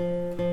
Música